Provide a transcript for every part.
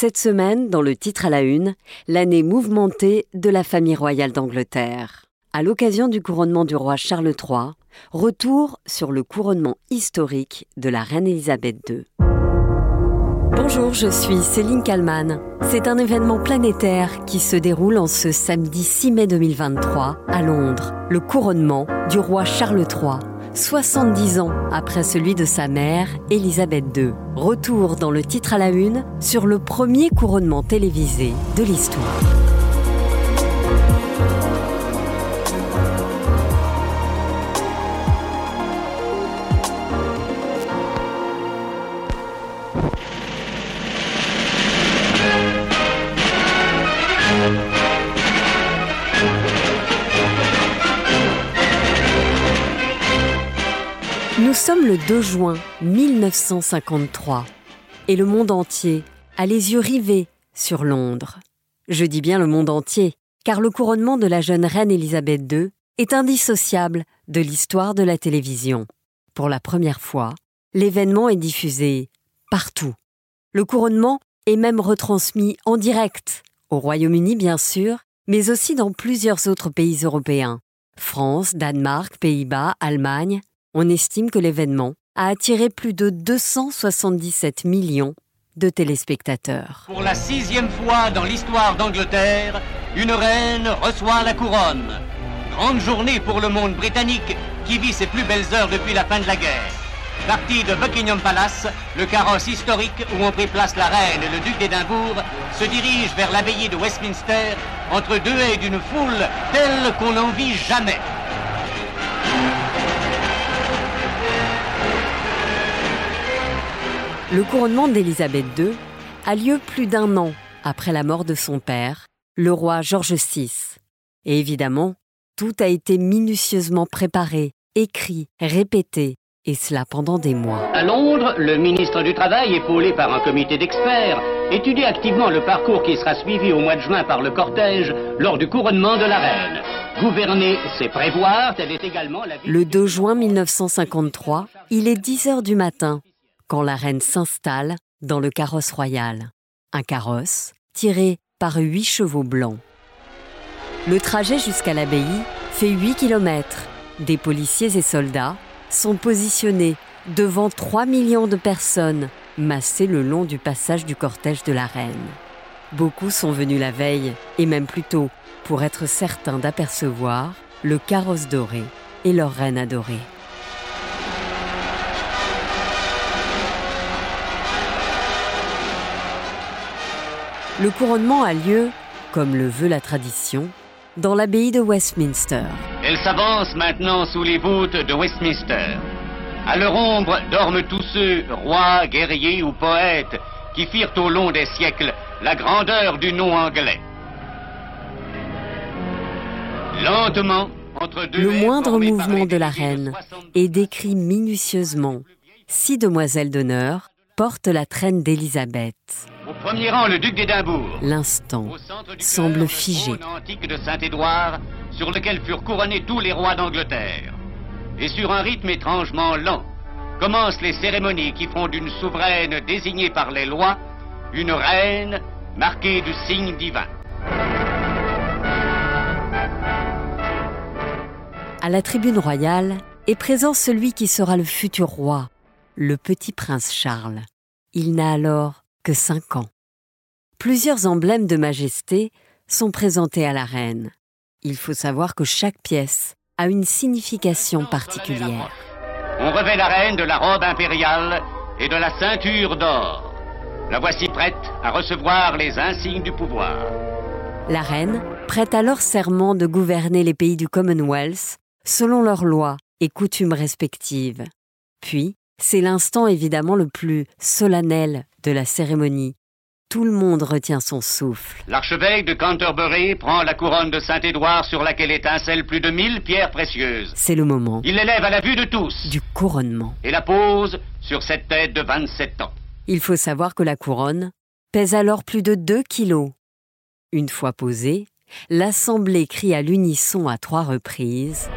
Cette semaine, dans le titre à la une, l'année mouvementée de la famille royale d'Angleterre. À l'occasion du couronnement du roi Charles III, retour sur le couronnement historique de la reine Elisabeth II. Bonjour, je suis Céline Kalman. C'est un événement planétaire qui se déroule en ce samedi 6 mai 2023 à Londres, le couronnement du roi Charles III 70 ans après celui de sa mère, Elisabeth II. Retour dans le titre à la une sur le premier couronnement télévisé de l'histoire. Nous sommes le 2 juin 1953 et le monde entier a les yeux rivés sur Londres. Je dis bien le monde entier, car le couronnement de la jeune reine Elisabeth II est indissociable de l'histoire de la télévision. Pour la première fois, l'événement est diffusé partout. Le couronnement est même retransmis en direct, au Royaume-Uni bien sûr, mais aussi dans plusieurs autres pays européens. France, Danemark, Pays-Bas, Allemagne, on estime que l'événement a attiré plus de 277 millions de téléspectateurs. Pour la sixième fois dans l'histoire d'Angleterre, une reine reçoit la couronne. Grande journée pour le monde britannique qui vit ses plus belles heures depuis la fin de la guerre. Parti de Buckingham Palace, le carrosse historique où ont pris place la reine et le duc d'Édimbourg se dirige vers l'abbaye de Westminster entre deux haies d'une foule telle qu'on n'en vit jamais. Le couronnement d'Élisabeth II a lieu plus d'un an après la mort de son père, le roi George VI. Et évidemment, tout a été minutieusement préparé, écrit, répété, et cela pendant des mois. À Londres, le ministre du Travail, épaulé par un comité d'experts, étudie activement le parcours qui sera suivi au mois de juin par le cortège lors du couronnement de la reine. Gouverner, c'est prévoir, telle est également la Le 2 juin 1953, il est 10 heures du matin quand la reine s'installe dans le carrosse royal. Un carrosse tiré par huit chevaux blancs. Le trajet jusqu'à l'abbaye fait 8 kilomètres. Des policiers et soldats sont positionnés devant 3 millions de personnes massées le long du passage du cortège de la reine. Beaucoup sont venus la veille, et même plus tôt, pour être certains d'apercevoir le carrosse doré et leur reine adorée. Le couronnement a lieu, comme le veut la tradition, dans l'abbaye de Westminster. Elle s'avance maintenant sous les voûtes de Westminster. À leur ombre dorment tous ceux, rois, guerriers ou poètes, qui firent au long des siècles la grandeur du nom anglais. Lentement, entre deux Le moindre mouvement de la reine 70 est décrit minutieusement. Six demoiselles d'honneur portent la traîne d'Élisabeth. Premier rang, le duc d'Édimbourg. L'instant semble figé. antique de Saint-Édouard, sur lequel furent couronnés tous les rois d'Angleterre. Et sur un rythme étrangement lent, commencent les cérémonies qui font d'une souveraine désignée par les lois une reine marquée du signe divin. À la tribune royale est présent celui qui sera le futur roi, le petit prince Charles. Il n'a alors que cinq ans. Plusieurs emblèmes de majesté sont présentés à la reine. Il faut savoir que chaque pièce a une signification particulière. On revêt la reine de la robe impériale et de la ceinture d'or. La voici prête à recevoir les insignes du pouvoir. La reine prête alors serment de gouverner les pays du Commonwealth selon leurs lois et coutumes respectives. Puis, c'est l'instant évidemment le plus solennel de la cérémonie. Tout le monde retient son souffle. L'archevêque de Canterbury prend la couronne de Saint-Édouard sur laquelle étincellent plus de mille pierres précieuses. C'est le moment Il l'élève à la vue de tous du couronnement. et la pose sur cette tête de 27 ans. Il faut savoir que la couronne pèse alors plus de 2 kilos. Une fois posée, l'assemblée crie à l'unisson à trois reprises.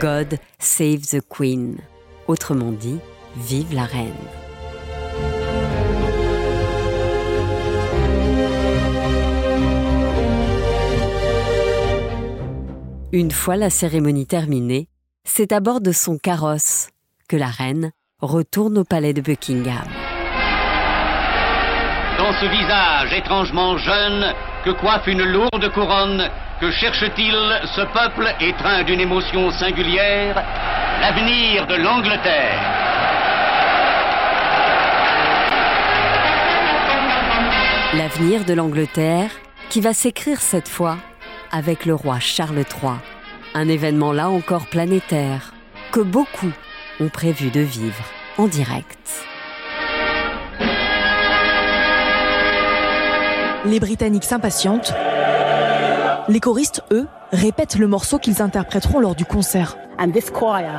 God save the Queen. Autrement dit, vive la reine. Une fois la cérémonie terminée, c'est à bord de son carrosse que la reine retourne au palais de Buckingham. Dans ce visage étrangement jeune que coiffe une lourde couronne, que cherche-t-il ce peuple étreint d'une émotion singulière L'avenir de l'Angleterre? L'avenir de l'Angleterre qui va s'écrire cette fois avec le roi Charles III. Un événement là encore planétaire que beaucoup ont prévu de vivre en direct. Les Britanniques s'impatientent. Les choristes, eux, répètent le morceau qu'ils interpréteront lors du concert.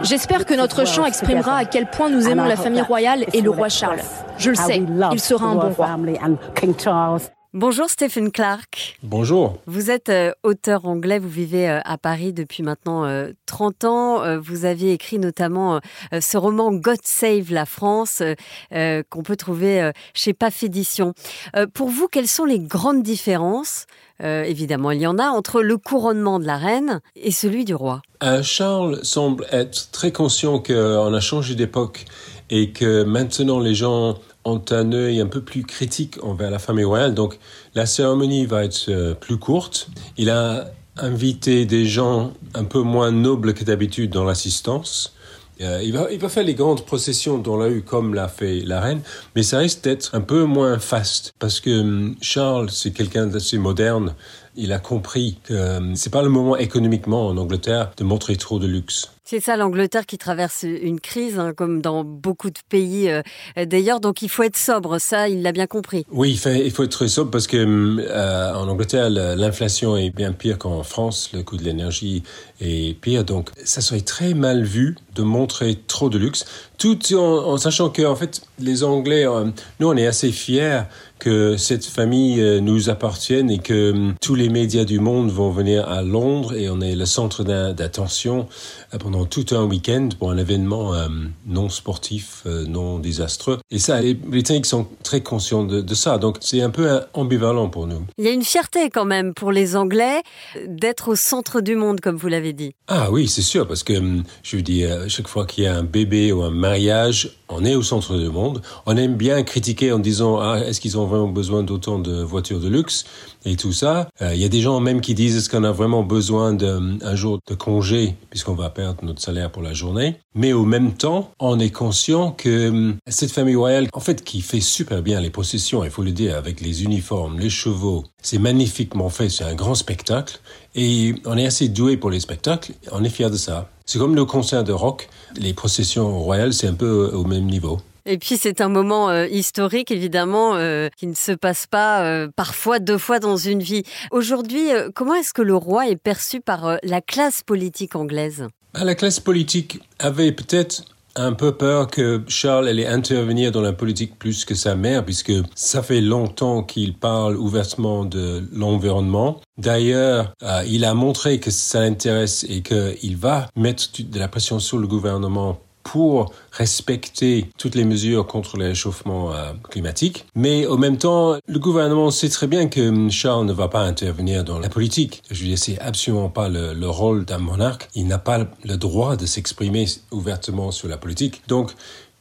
J'espère que notre chant exprimera à quel point nous aimons la famille royale et le roi Charles. Je le sais, il sera un bon roi. Bonjour Stephen Clark. Bonjour. Vous êtes euh, auteur anglais, vous vivez euh, à Paris depuis maintenant 30 euh, ans. vous aviez écrit notamment ce roman God Save la France qu'on peut trouver chez PAF Édition. pour vous, quelles sont les grandes différences? Évidemment, il y en a entre le couronnement de la reine et celui du roi. Charles semble être très conscient qu'on a changé d'époque et que maintenant les gens ont un œil un peu plus critique envers la famille royale. Donc la cérémonie va être euh, plus courte. Il a invité des gens un peu moins nobles que d'habitude dans l'assistance. Euh, il, va, il va faire les grandes processions dont l'a eu comme l'a fait la reine, mais ça risque d'être un peu moins faste parce que hum, Charles, c'est quelqu'un d'assez moderne. Il a compris que hum, c'est pas le moment économiquement en Angleterre de montrer trop de luxe. C'est ça l'Angleterre qui traverse une crise, hein, comme dans beaucoup de pays euh, d'ailleurs. Donc il faut être sobre, ça il l'a bien compris. Oui, il faut, il faut être très sobre parce que euh, en Angleterre l'inflation est bien pire qu'en France, le coût de l'énergie est pire. Donc ça serait très mal vu de montrer trop de luxe, tout en, sachant que en fait les Anglais, euh, nous on est assez fiers que cette famille euh, nous appartienne et que hum, tous les médias du monde vont venir à Londres et on est le centre d'attention euh, pendant tout un week-end pour un événement non sportif, euh, non désastreux. Et ça, les Britanniques sont très conscients de, ça. Donc c'est un peu ambivalent pour nous. Il y a une fierté quand même pour les Anglais d'être au centre du monde, comme vous l'avez dit. Ah oui, c'est sûr, parce que je veux dire, chaque fois qu'il y a un bébé ou un on est au centre du monde. On aime bien critiquer en disant, ah, est-ce qu'ils ont vraiment besoin d'autant de voitures de luxe et tout ça. Euh, il y a des gens même qui disent est-ce qu'on a vraiment besoin d'un jour de congé puisqu'on va perdre notre salaire pour la journée. Mais au même temps, on est conscient que hum, cette famille royale, en fait, qui fait super bien les processions, il faut le dire, avec les uniformes, les chevaux, c'est magnifiquement fait, c'est un grand spectacle. Et on est assez doué pour les spectacles, on est fier de ça. C'est comme le concert de rock, les processions royales, c'est un peu au même niveau. Et puis c'est un moment euh, historique évidemment euh, qui ne se passe pas euh, parfois deux fois dans une vie. Aujourd'hui, comment est-ce que le roi est perçu par la classe politique anglaise? Bah, La classe politique avait peut-être un peu peur que Charles allait intervenir dans la politique plus que sa mère, puisque ça fait longtemps qu'il parle ouvertement de l'environnement. D'ailleurs, il a montré que ça l'intéresse et qu'il va mettre de la pression sur le gouvernement pour respecter toutes les mesures contre le réchauffement euh, climatique. Mais au même temps, le gouvernement sait très bien que Charles ne va pas intervenir dans la politique. Je veux dire, absolument pas le, le rôle d'un monarque. Il n'a pas le droit de s'exprimer ouvertement sur la politique. Donc,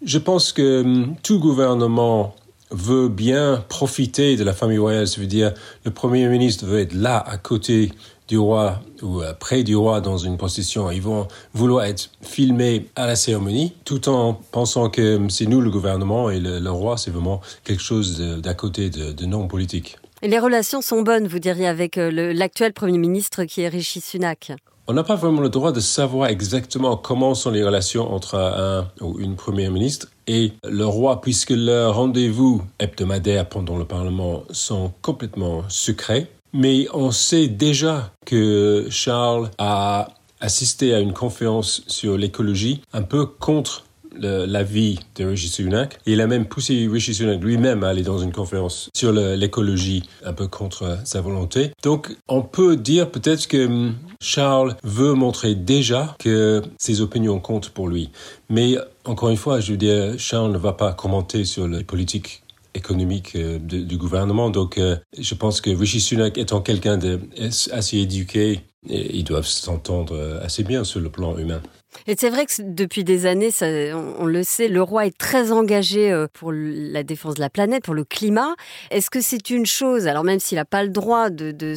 je pense que hum, tout gouvernement veut bien profiter de la famille royale. Ça veut dire, le premier ministre veut être là, à côté du roi ou euh, près du roi dans une procession, ils vont vouloir être filmés à la cérémonie, tout en pensant que c'est nous le gouvernement et le, roi, c'est vraiment quelque chose d'à côté de, non politique. Et les relations sont bonnes, vous diriez, avec euh, l'actuel Premier ministre qui est Rishi Sunak on n'a pas vraiment le droit de savoir exactement comment sont les relations entre un ou une première ministre et le roi, puisque leurs rendez-vous hebdomadaires pendant le Parlement sont complètement secrets. Mais on sait déjà que Charles a assisté à une conférence sur l'écologie un peu contre l'avis de Rishi Sunak. il a même poussé Rishi Sunak lui-même à aller dans une conférence sur l'écologie, un peu contre sa volonté. Donc, on peut dire peut-être que hum, Charles veut montrer déjà que ses opinions comptent pour lui. Mais encore une fois, je veux dire, Charles ne va pas commenter sur les politiques économiques euh, du gouvernement. Donc, euh, je pense que Rishi Sunak étant quelqu'un d'assez éduqué, ils doivent s'entendre euh, assez bien sur le plan humain. Et c'est vrai que depuis des années, on, le sait, le roi est très engagé euh, pour la défense de la planète, pour le climat. Est-ce que c'est une chose, alors même s'il n'a pas le droit de,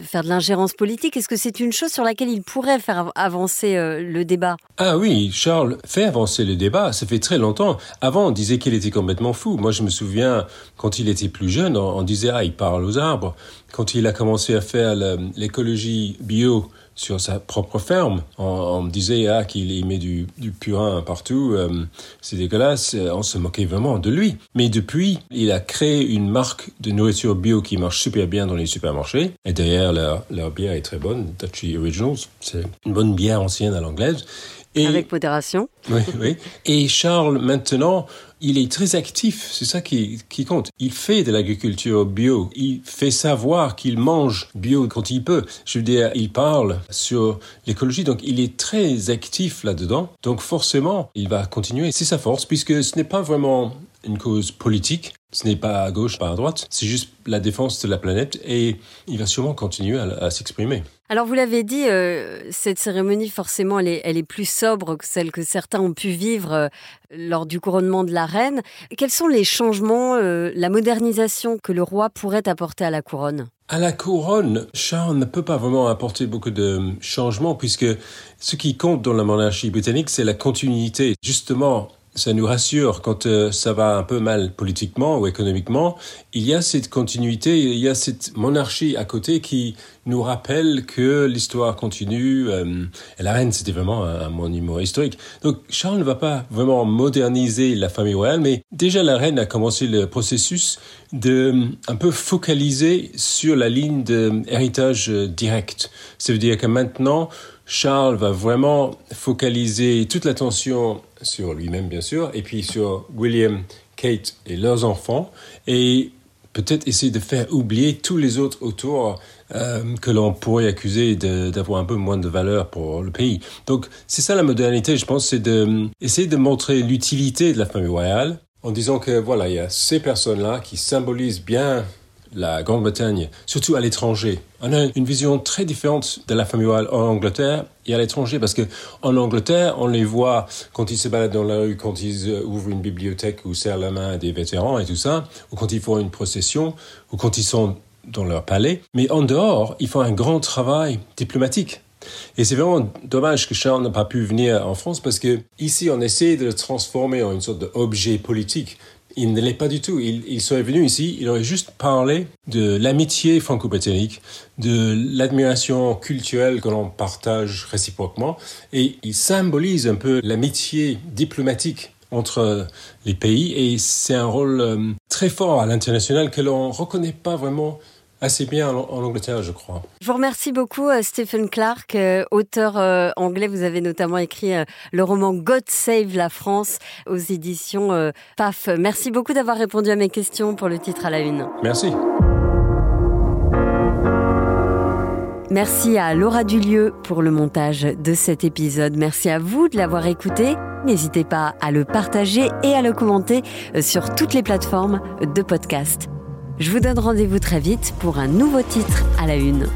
faire de l'ingérence politique, est-ce que c'est une chose sur laquelle il pourrait faire avancer euh, le débat? Ah oui, Charles fait avancer le débat. Ça fait très longtemps. Avant, on disait qu'il était complètement fou. Moi, je me souviens, quand il était plus jeune, on, on disait, ah, il parle aux arbres. Quand il a commencé à faire l'écologie bio, sur sa propre ferme. On, me disait ah, qu'il met du, purin partout, euh, c'est dégueulasse. On se moquait vraiment de lui. Mais depuis, il a créé une marque de nourriture bio qui marche super bien dans les supermarchés. Et d'ailleurs, leur, leur bière est très bonne, Dutchy Originals. C'est une bonne bière ancienne à l'anglaise. Avec modération. Oui, oui. Et Charles, maintenant, il est très actif, c'est ça qui, qui, compte. Il fait de l'agriculture bio, il fait savoir qu'il mange bio quand il peut. Je veux dire, il parle sur l'écologie, donc il est très actif là-dedans. Donc forcément, il va continuer. C'est sa force, puisque ce n'est pas vraiment une cause politique. Ce n'est pas à gauche, pas à droite. C'est juste la défense de la planète et il va sûrement continuer à, s'exprimer. Alors vous l'avez dit, euh, cette cérémonie forcément elle est, elle est, plus sobre que celle que certains ont pu vivre euh, lors du couronnement de la reine. Quels sont les changements, euh, la modernisation que le roi pourrait apporter à la couronne? À la couronne, Charles ne peut pas vraiment apporter beaucoup de changements puisque ce qui compte dans la monarchie britannique, c'est la continuité. Justement, ça nous rassure quand euh, ça va un peu mal politiquement ou économiquement. Il y a cette continuité, il y a cette monarchie à côté qui nous rappelle que l'histoire continue. Euh, et la reine, c'était vraiment un, monument historique. Donc Charles ne va pas vraiment moderniser la famille royale, mais déjà la reine a commencé le processus de un peu focaliser sur la ligne d'héritage direct. Ça veut dire que maintenant, Charles va vraiment focaliser toute l'attention sur lui-même, bien sûr, et puis sur William, Kate et leurs enfants, et peut-être essayer de faire oublier tous les autres autour euh, que l'on pourrait accuser d'avoir un peu moins de valeur pour le pays. Donc c'est ça la modernité, je pense, c'est d'essayer de, de montrer l'utilité de la famille royale en disant que voilà, il y a ces personnes-là qui symbolisent bien la Grande-Bretagne, surtout à l'étranger. On a une vision très différente de la famille royale en Angleterre et à l'étranger parce que en Angleterre, on les voit quand ils se baladent dans la rue, quand ils euh, ouvrent une bibliothèque ou serrent la main à des vétérans et tout ça, ou quand ils font une procession, ou quand ils sont dans leur palais. Mais en dehors, ils font un grand travail diplomatique. Et c'est vraiment dommage que Charles n'a pas pu venir en France parce que ici, on essaie de le transformer en une sorte d'objet politique il ne l'est pas du tout. Il, serait venu ici, il aurait juste parlé de l'amitié franco-britannique, de l'admiration culturelle que l'on partage réciproquement, et il symbolise un peu l'amitié diplomatique entre les pays, et c'est un rôle euh, très fort à l'international que l'on ne reconnaît pas vraiment assez bien en, Angleterre, je crois. Je vous remercie beaucoup, euh, Stephen Clark, euh, auteur euh, anglais. Vous avez notamment écrit le roman God Save la France aux éditions PAF. Merci beaucoup d'avoir répondu à mes questions pour le titre à la une. Merci. Merci à Laura Dulieu pour le montage de cet épisode. Merci à vous de l'avoir écouté. N'hésitez pas à le partager et à le commenter sur toutes les plateformes de podcast. Je vous donne rendez-vous très vite pour un nouveau titre à la une.